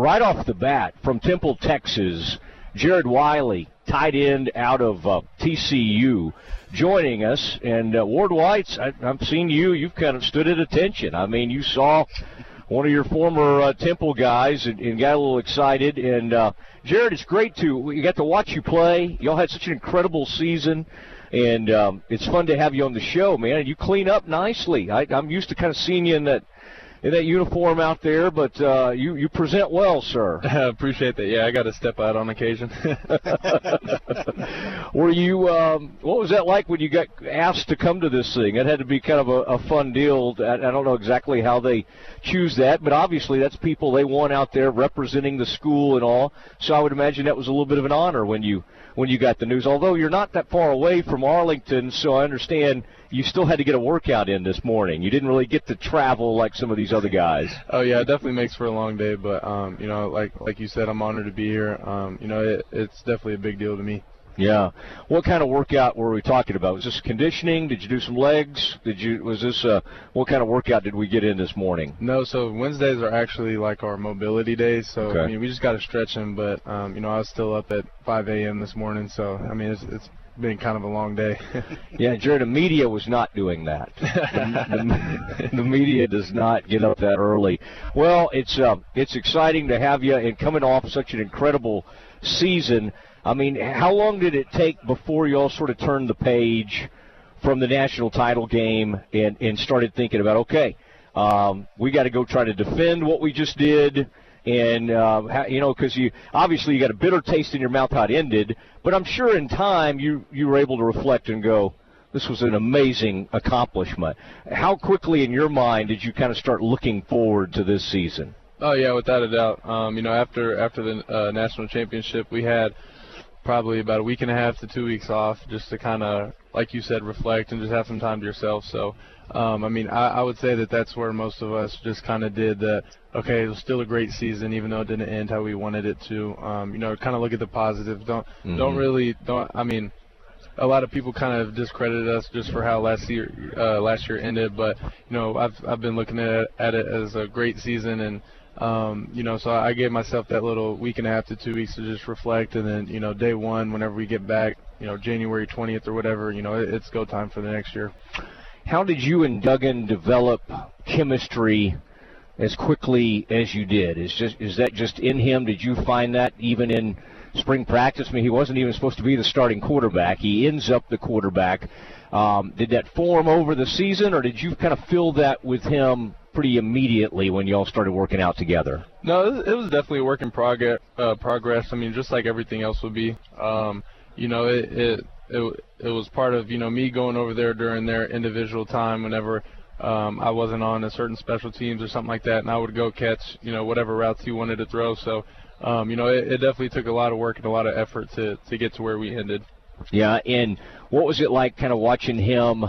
right off the bat from Temple, Texas, Jared Wiley, tight end out of uh, TCU, joining us. And uh, Ward White's, I, I've seen you. You've kind of stood at attention. I mean, you saw one of your former uh, Temple guys and, and got a little excited. And uh, Jared, it's great to we got to watch you play. Y'all had such an incredible season. And um, it's fun to have you on the show, man. And you clean up nicely. I, I'm used to kind of seeing you in that in that uniform out there, but uh, you you present well, sir. I appreciate that. Yeah, I got to step out on occasion. Were you? Um, what was that like when you got asked to come to this thing? It had to be kind of a, a fun deal. I, I don't know exactly how they choose that, but obviously that's people they want out there representing the school and all. So I would imagine that was a little bit of an honor when you when you got the news. Although you're not that far away from Arlington, so I understand you still had to get a workout in this morning. You didn't really get to travel like some of these other guys. Oh yeah, it definitely makes for a long day, but um, you know, like like you said, I'm honored to be here. Um, you know, it, it's definitely a big deal to me. Yeah. What kind of workout were we talking about? Was this conditioning? Did you do some legs? Did you was this uh what kind of workout did we get in this morning? No, so Wednesdays are actually like our mobility days. So Okay. I mean, we just got to stretch them. But um, you know, I was still up at 5 a.m. this morning, so I mean, it's it's been kind of a long day. Yeah, Jared, the media was not doing that. The, the, the media does not get up that early. Well, it's uh, it's exciting to have you and coming off such an incredible season. I mean, how long did it take before you all sort of turned the page from the national title game and and started thinking about okay, um, we got to go try to defend what we just did. And uh, you know, because you obviously you got a bitter taste in your mouth how it ended, but I'm sure in time you you were able to reflect and go, this was an amazing accomplishment. How quickly in your mind did you kind of start looking forward to this season? Oh yeah, without a doubt. Um, you know, after after the uh, national championship, we had probably about a week and a half to two weeks off, just to kind of, like you said, reflect and just have some time to yourself. So, um, I mean, I, I would say that that's where most of us just kind of did that. Okay, it was still a great season, even though it didn't end how we wanted it to. Um, you know, kind of look at the positives. Don't don't Mhm. really don't. I mean, a lot of people kind of discredited us just for how last year uh, last year ended, but you know I've I've been looking at at it as a great season, and um, you know so I gave myself that little week and a half to two weeks to just reflect, and then you know day one whenever we get back, you know January 20th or whatever, you know it, it's go time for the next year. How did you and Duggan develop chemistry as quickly as you did? Is just is that just in him? Did you find that even in spring practice? I mean, he wasn't even supposed to be the starting quarterback. He ends up the quarterback. Um, did that form over the season, or did you kind of fill that with him pretty immediately when y'all started working out together? No, it was, it was definitely a work in progress. Uh, progress. I mean, just like everything else would be. Um, you know, it, it it it was part of you know me going over there during their individual time whenever um, I wasn't on a certain special teams or something like that, and I would go catch you know whatever routes he wanted to throw. So, um, you know, it, it definitely took a lot of work and a lot of effort to to get to where we ended. Yeah, and what was it like kind of watching him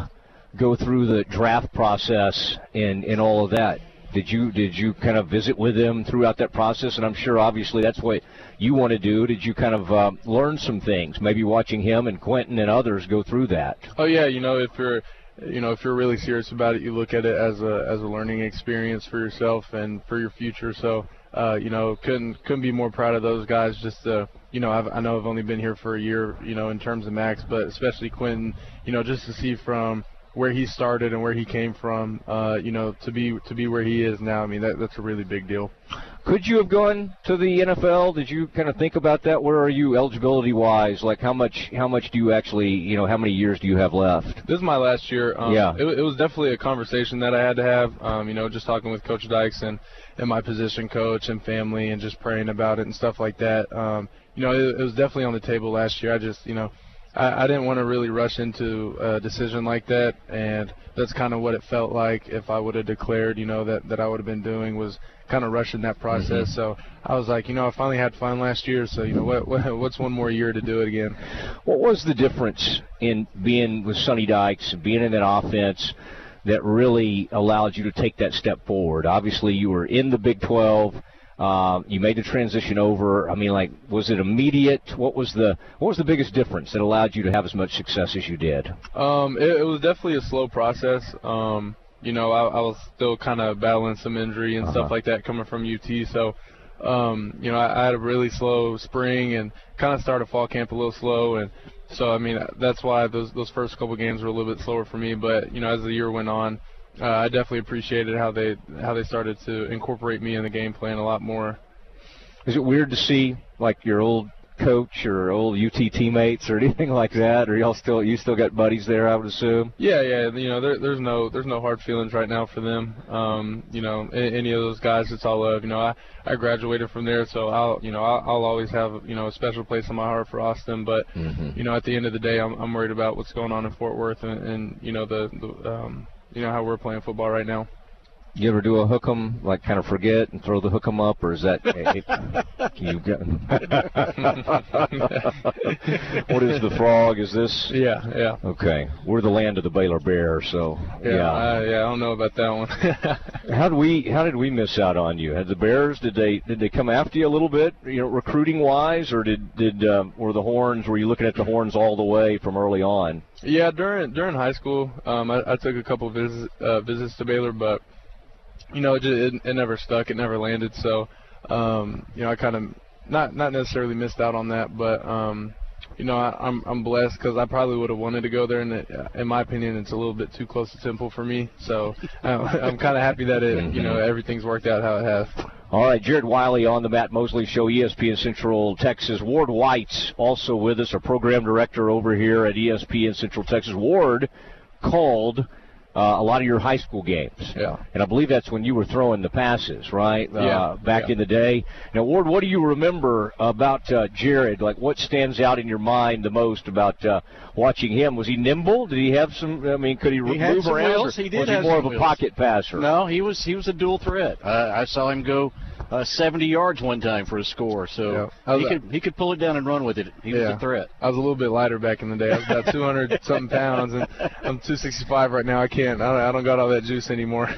go through the draft process and, and all of that? Did you did you kind of visit with him throughout that process? And I'm sure obviously that's what you want to do. Did you kind of uh, learn some things? Maybe watching him and Quentin and others go through that. Oh yeah, you know if you're you know if you're really serious about it, you look at it as a as a learning experience for yourself and for your future. So uh, you know couldn't couldn't be more proud of those guys. Just uh, you know I've, I know I've only been here for a year, you know in terms of Max, but especially Quentin, you know just to see from where he started and where he came from, uh, you know to be to be where he is now. I mean that that's a really big deal. Could you have gone to the NFL? Did you kind of think about that? Where are you eligibility wise? Like how much how much do you actually you know how many years do you have left? This is my last year. Um, Yeah. It, it was definitely a conversation that I had to have. Um, you know, just talking with Coach Dykes and, and my position coach and family and just praying about it and stuff like that. Um, you know, it, it was definitely on the table last year. I just, you know, I, I didn't want to really rush into a decision like that, and that's kind of what it felt like if I would have declared, you know, that that I would have been doing was kind of rushing that process. Mm-hmm. So I was like, you know, I finally had fun last year, so you know, what, what what's one more year to do it again? What was the difference in being with Sonny Dykes, being in that offense that really allowed you to take that step forward? Obviously, you were in the Big 12. Uh, you made the transition over. I mean, like, was it immediate? What was the what was the biggest difference that allowed you to have as much success as you did? Um, it, it was definitely a slow process. Um, you know, I, I was still kind of battling some injury and Uh-huh. stuff like that coming from UT. So, um, you know, I, I had a really slow spring and kind of started fall camp a little slow, and so I mean that's why those those first couple games were a little bit slower for me. But you know, as the year went on, uh, I definitely appreciated how they how they started to incorporate me in the game plan a lot more. Is it weird to see like your old coach or old UT teammates or anything like that? Or y'all still you still got buddies there? I would assume. Yeah, yeah. You know, there, there's no there's no hard feelings right now for them. Um, you know, any of those guys, it's all love. You know, I I graduated from there, so I'll you know I'll, I'll always have you know a special place in my heart for Austin. But mm-hmm. you know, at the end of the day, I'm I'm worried about what's going on in Fort Worth and, and you know the the um, you know how we're playing football right now. You ever do a hook 'em, like kind of forget and throw the hook 'em up, or is that? You what is the frog? Is this? Yeah, yeah. Okay, we're the land of the Baylor Bear, so yeah, yeah. Uh, yeah I don't know about that one. how did we? How did we miss out on you? Had the Bears? Did they? Did they come after you a little bit? You know, recruiting wise, or did did um, were the horns? Were you looking at the horns all the way from early on? Yeah, during during high school, um, I, I took a couple visits uh, visits to Baylor, but you know, it, just, it, it never stuck. It never landed. So, um, you know, I kind of not not necessarily missed out on that, but um, you know, I, I'm I'm blessed because I probably would have wanted to go there, and it, in my opinion, it's a little bit too close to Temple for me. So I'm, I'm kind of happy that it, you know, mm-hmm. everything's worked out how it has. All right, Jared Wiley on the Matt Mosley Show, ESPN Central Texas. Ward White's also with us, a program director over here at ESPN Central Texas. Ward called uh, a lot of your high school games. Yeah. And I believe that's when you were throwing the passes, right? Uh, yeah. Back yeah. in the day. Now, Ward, what do you remember about uh, Jared? Like, what stands out in your mind the most about uh, watching him? Was he nimble? Did he have some? I mean, could he, he move around? Wheels. He did was he more of a wheels. pocket passer? No, he was. He was a dual threat. I saw him go uh, 70 yards one time for a score. So yeah. he could he could pull it down and run with it. He yeah. was a threat. I was a little bit lighter back in the day. I was about 200 something pounds, and I'm 265 right now. I can't. I don't, I don't got all that juice anymore.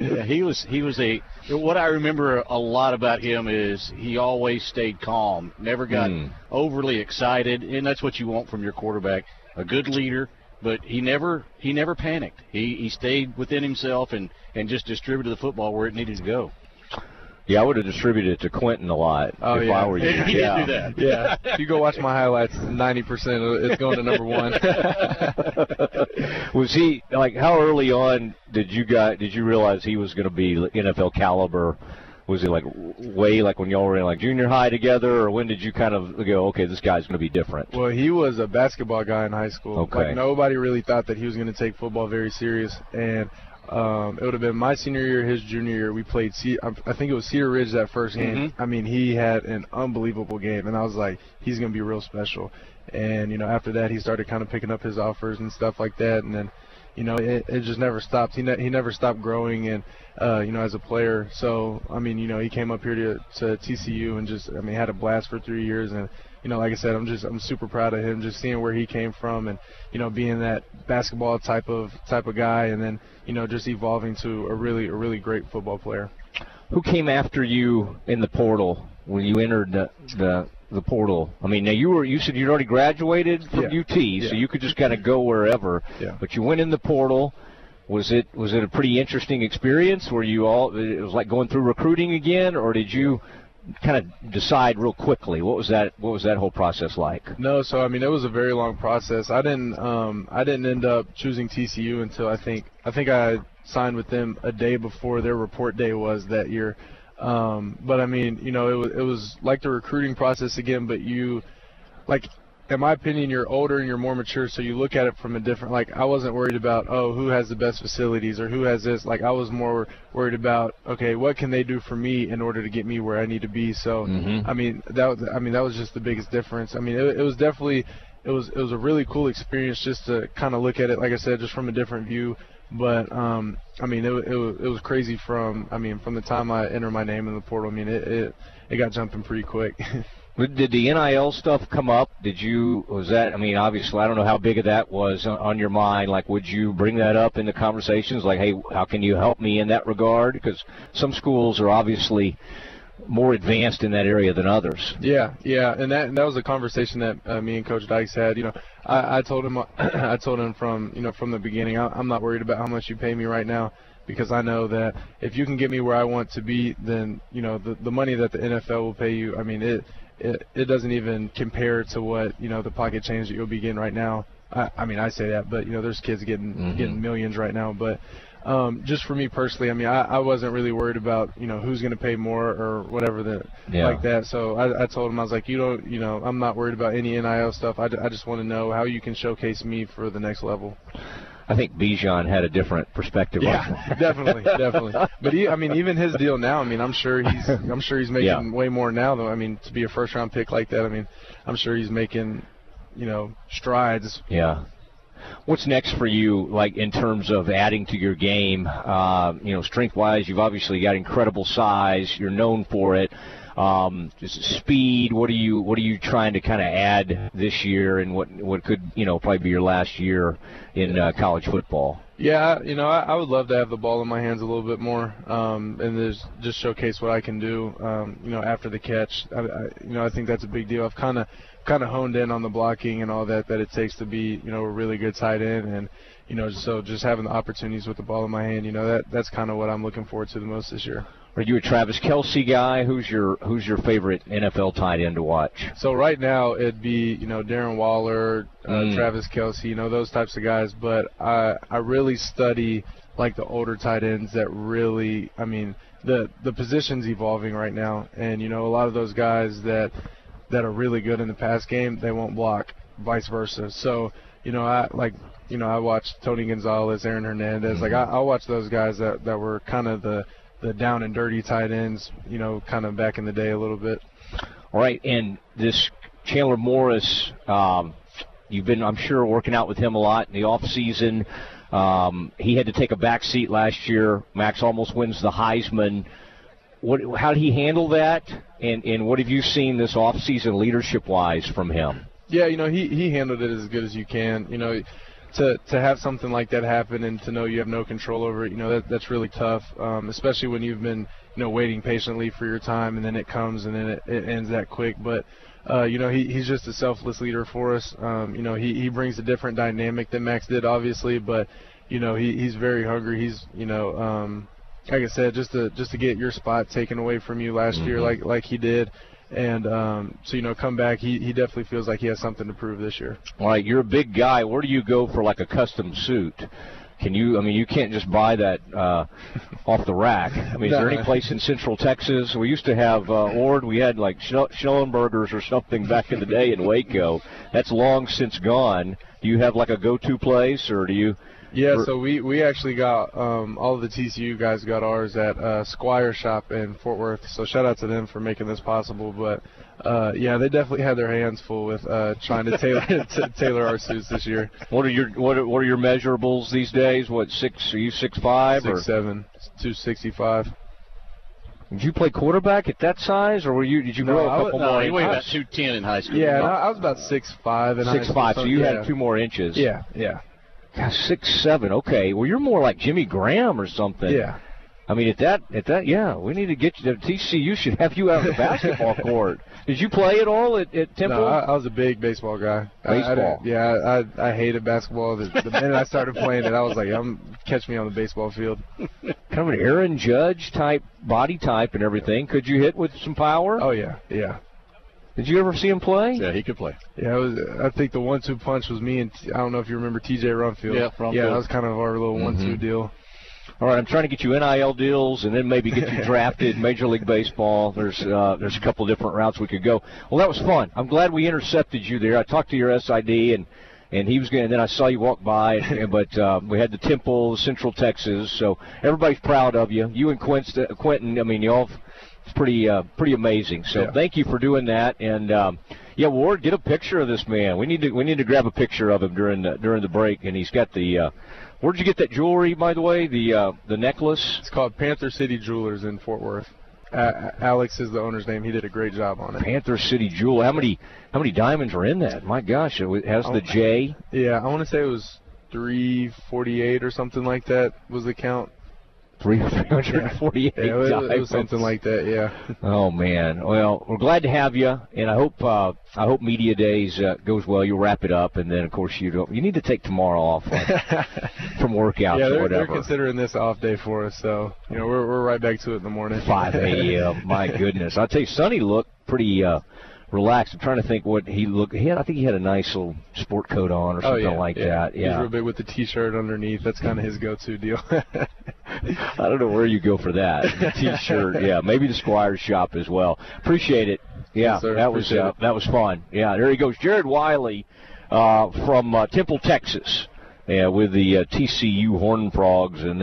yeah, he was he was a. What I remember a lot about him is he always stayed calm, never got mm. overly excited, and that's what you want from your quarterback. A good leader but he never he never panicked. He he stayed within himself and and just distributed the football where it needed to go. Yeah, I would have distributed it to Quentin a lot oh, if yeah. I were you. He yeah. did do that. Yeah. if you go watch my highlights, 90% it's going to number one. was he like how early on did you guys did you realize he was going to be NFL caliber? Was it like way like when y'all were in like junior high together, or when did you kind of go, okay, this guy's going to be different? Well, he was a basketball guy in high school. Okay. Like nobody really thought that he was going to take football very serious, and um, it would have been my senior year, his junior year. We played. C- I think it was Cedar Ridge that first game. Mm-hmm. I mean, he had an unbelievable game, and I was like, he's going to be real special. And you know, after that, he started kind of picking up his offers and stuff like that, and then you know, it, it just never stopped. He ne- he never stopped growing and uh, you know as a player. So I mean, you know, he came up here to to TCU and just I mean had a blast for three years and you know, like I said, I'm just I'm super proud of him, just seeing where he came from, and you know, being that basketball type of type of guy, and then you know, just evolving to a really a really great football player. Who came after you in the portal when you entered the the the portal. I mean, now you were you said you'd already graduated from yeah. UT, yeah. so you could just kind of go wherever. Yeah. But you went in the portal. Was it was it a pretty interesting experience? Were you all it was like going through recruiting again, or did you kind of decide real quickly? What was that What was that whole process like? No, so I mean it was a very long process. I didn't um, I didn't end up choosing TCU until I think I think I signed with them a day before their report day was that year. Um, but I mean, you know, it was it was like the recruiting process again, but you, like, in my opinion, you're older and you're more mature, so you look at it from a different. Like, I wasn't worried about oh who has the best facilities or who has this. Like, I was more worried about okay, what can they do for me in order to get me where I need to be. So, mm-hmm. I mean, that was I mean that was just the biggest difference. I mean, it, it was definitely it was it was a really cool experience just to kind of look at it, like I said, just from a different view. But um, I mean, it, it, it was crazy from I mean from the time I entered my name in the portal. I mean, it it, it got jumping pretty quick. Did the NIL stuff come up? Did you was that? I mean, obviously, I don't know how big of that was on your mind. Like, would you bring that up in the conversations? Like, hey, how can you help me in that regard? Because some schools are obviously more advanced in that area than others. Yeah, yeah, and that and that was a conversation that uh, me and Coach Dykes had. You know, I, I told him I told him from you know from the beginning, I, I'm not worried about how much you pay me right now. because I know that if you can get me where I want to be, then you know the the money that the NFL will pay you. I mean it. It, it doesn't even compare to what you know the pocket change that you'll be getting right now. I, I mean I say that, but you know there's kids getting Mhm. getting millions right now. But um, just for me personally, I mean I, I wasn't really worried about you know who's going to pay more or whatever the Yeah. like that. So I, I told him I was like, you don't, you know, I'm not worried about any NIL stuff. I, I just want to know how you can showcase me for the next level. I think Bijan had a different perspective on Yeah, definitely, definitely. But he, I mean, even his deal now. I mean, I'm sure he's, I'm sure he's making Yeah. way more now. Though, I mean, to be a first round pick like that, I mean, I'm sure he's making, you know, strides. Yeah. What's next for you, like in terms of adding to your game? Uh, you know, strength-wise, you've obviously got incredible size. You're known for it. Um, just speed. What are you What are you trying to kind of add this year, and what what could you know probably be your last year in uh, college football? Yeah, you know, I, I would love to have the ball in my hands a little bit more, um, and just showcase what I can do. Um, you know, after the catch, I, I, you know, I think that's a big deal. I've kind of kind of honed in on the blocking and all that that it takes to be, you know, a really good tight end, and you know, so just having the opportunities with the ball in my hand, you know, that that's kind of what I'm looking forward to the most this year. Are you a Travis Kelce guy? Who's your Who's your favorite NFL tight end to watch? So right now it'd be you know Darren Waller, uh, Mm. Travis Kelce, you know those types of guys. But I I really study like the older tight ends that really I mean the the position's evolving right now, and you know a lot of those guys that that are really good in the pass game they won't block, vice versa. So you know I like you know I watched Tony Gonzalez, Aaron Hernandez, like I, I watch those guys that that were kind of the the down and dirty tight ends, you know, kind of back in the day a little bit. All right, and this Chandler Morris, um, you've been, I'm sure, working out with him a lot in the off season. Um, he had to take a back seat last year. Max almost wins the Heisman. What, how did he handle that? And and what have you seen this off season leadership wise from him? Yeah, you know, he he handled it as good as you can. You know, to to have something like that happen and to know you have no control over it, you know, that that's really tough. Um, especially when you've been, you know, waiting patiently for your time and then it comes and then it, it ends that quick. But uh, you know, he he's just a selfless leader for us. Um, you know, he he brings a different dynamic than Max did, obviously, but you know, he he's very hungry. He's you know, um, like I said, just to just to get your spot taken away from you last year, Mhm. like like he did. And um, so you know, come back. He he definitely feels like he has something to prove this year. All right, you're a big guy. Where do you go for like a custom suit? Can you? I mean, you can't just buy that uh, off the rack. I mean, is there any place in Central Texas? We used to have uh, Ord. We had like Schellenbergers or something back in the day in Waco. That's long since gone. Do you have like a go-to place, or do you? Yeah, so we we actually got um, all of the TCU guys got ours at uh, Squire Shop in Fort Worth. So shout out to them for making this possible. But uh, yeah, they definitely had their hands full with uh, trying to tailor to tailor our suits this year. What are your what are, what are your measurables these days? What six? Are you six five or? Six seven, two sixty five. Did you play quarterback at that size, or were you? Did you No, grow a was- couple No, more? he weighed about two ten in high school. Yeah, and I, was about six five and six five. So you had two more inches. Yeah, yeah, Gosh, six seven. Okay. Well, you're more like Jimmy Graham or something. yeah. I mean, at that, at that, yeah, we need to get you to TCU. Should have you out on the basketball court. Did you play at all at, at Temple? No, I, I was a big baseball guy. I- I Baseball. yeah, I I hated basketball. The, the minute I started playing it, I was like, I'm catch me on the baseball field. kind of an Aaron Judge type body type and everything. Could you hit with some power? Oh yeah, yeah. Did you ever see him play? Yeah, he could play. Yeah, it was. I think the one-two punch was me and I don't know if you remember T.J. Rumfield. Yeah, Rumfield. Yeah, that was kind of our little one-two Mhm. deal. All right, I'm trying to get you NIL deals and then maybe get you drafted Major League Baseball. There's uh, there's a couple different routes we could go. Well, that was fun. I'm glad we intercepted you there. I talked to your SID and and he was going. to Then I saw you walk by, and, but uh, we had the Temple, Central Texas. So everybody's proud of you. You and Quinton, Quentin. I mean, y'all. It's pretty uh, pretty amazing. So Yeah. thank you for doing that. And um, yeah, Ward, get a picture of this man. We need to we need to grab a picture of him during the during the break. And he's got the. Uh, Where'd you get that jewelry, by the way? The uh, the necklace. It's called Panther City Jewelers in Fort Worth. Uh, Alex is the owner's name. He did a great job on it. Panther City Jewel. How many how many diamonds are in that? My gosh, it has the. J. Yeah, I want to say it was 348 or something like that was the count. 348 yeah, it was, it was something like that. Yeah. Oh man. Well, we're glad to have you, and I hope uh, I hope media days uh, goes well. You'll wrap it up, and then of course you don't. You need to take tomorrow off like, from workouts yeah, or whatever. they're considering this off day for us, so you know we're we're right back to it in the morning. 5 a.m. My goodness. I'll tell you, Sonny looked pretty. Uh, relaxed. I'm trying to think what he looked. He had, I think he had a nice little sport coat on or oh, something yeah, like yeah. that. Yeah, he's real big with the t-shirt underneath. That's kind of his go-to deal. I don't know where you go for that t-shirt. yeah, maybe the Squires shop as well. Appreciate it. Yeah, Yes, that was uh, that was fun. Yeah, there he goes, Jared Wiley uh, from uh, Temple, Texas, yeah, with the uh, TCU Horned Frogs and.